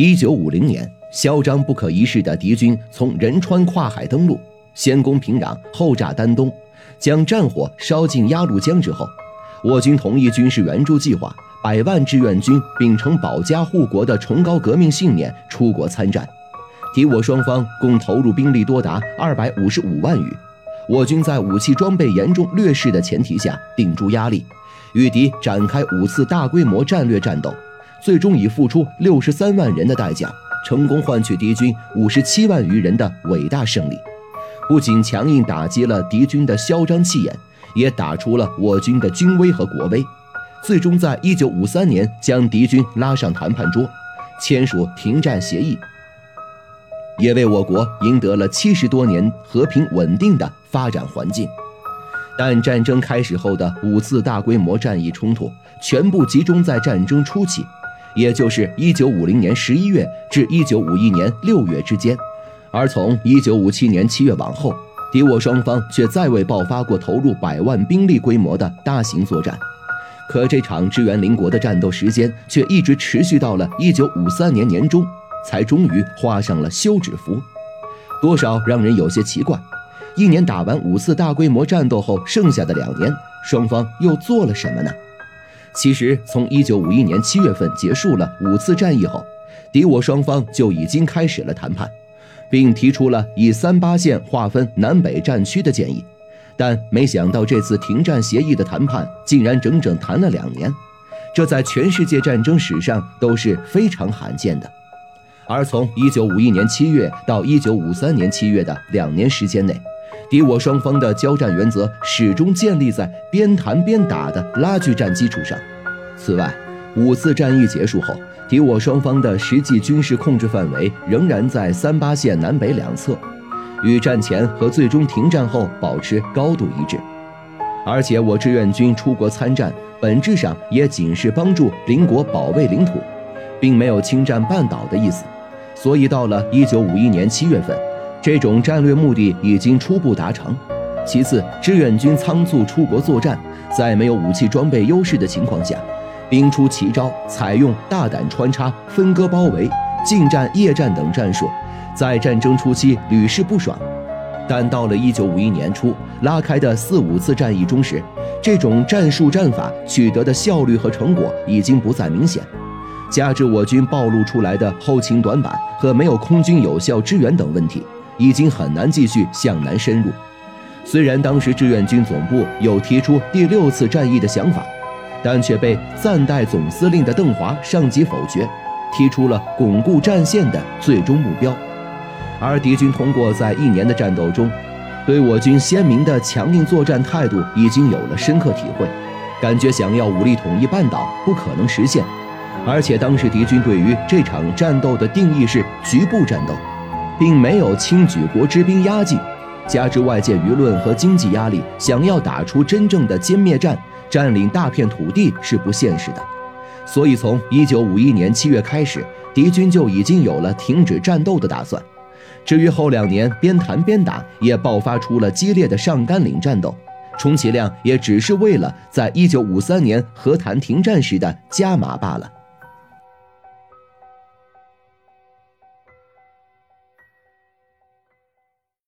一九五零年，嚣张不可一世的敌军从仁川跨海登陆，先攻平壤，后炸丹东，将战火烧进鸭绿江之后，我军同意军事援助计划，百万志愿军秉承保家护国的崇高革命信念出国参战。敌我双方共投入兵力多达二百五十五万余，我军在武器装备严重劣势的前提下顶住压力，与敌展开五次大规模战略战斗。最终以付出六十三万人的代价，成功换取敌军五十七万余人的伟大胜利，不仅强硬打击了敌军的嚣张气焰，也打出了我军的军威和国威。最终在一九五三年将敌军拉上谈判桌，签署停战协议，也为我国赢得了七十多年和平稳定的发展环境。但战争开始后的五次大规模战役冲突，全部集中在战争初期。也就是一九五零年十一月至一九五一年六月之间，而从一九五七年七月往后，敌我双方却再未爆发过投入百万兵力规模的大型作战。可这场支援邻国的战斗时间却一直持续到了一九五三年年中，才终于画上了休止符，多少让人有些奇怪。一年打完五次大规模战斗后，剩下的两年，双方又做了什么呢？其实，从一九五一年七月份结束了五次战役后，敌我双方就已经开始了谈判，并提出了以三八线划分南北战区的建议。但没想到，这次停战协议的谈判竟然整整谈了两年，这在全世界战争史上都是非常罕见的。而从一九五一年七月到一九五三年七月的两年时间内，敌我双方的交战原则始终建立在边谈边打的拉锯战基础上。此外，五次战役结束后，敌我双方的实际军事控制范围仍然在三八线南北两侧，与战前和最终停战后保持高度一致。而且，我志愿军出国参战，本质上也仅是帮助邻国保卫领土，并没有侵占半岛的意思。所以，到了一九五一年七月份。这种战略目的已经初步达成。其次，志愿军仓促出国作战，在没有武器装备优势的情况下，兵出奇招，采用大胆穿插、分割包围、近战夜战等战术，在战争初期屡试不爽。但到了1951年初拉开的四五次战役中时，这种战术战法取得的效率和成果已经不再明显。加之我军暴露出来的后勤短板和没有空军有效支援等问题。已经很难继续向南深入。虽然当时志愿军总部有提出第六次战役的想法，但却被暂代总司令的邓华上级否决，提出了巩固战线的最终目标。而敌军通过在一年的战斗中，对我军鲜明的强硬作战态度已经有了深刻体会，感觉想要武力统一半岛不可能实现。而且当时敌军对于这场战斗的定义是局部战斗。并没有轻举国之兵压境，加之外界舆论和经济压力，想要打出真正的歼灭战，占领大片土地是不现实的。所以，从一九五一年七月开始，敌军就已经有了停止战斗的打算。至于后两年边谈边打，也爆发出了激烈的上甘岭战斗，充其量也只是为了在一九五三年和谈停战时的加码罢了。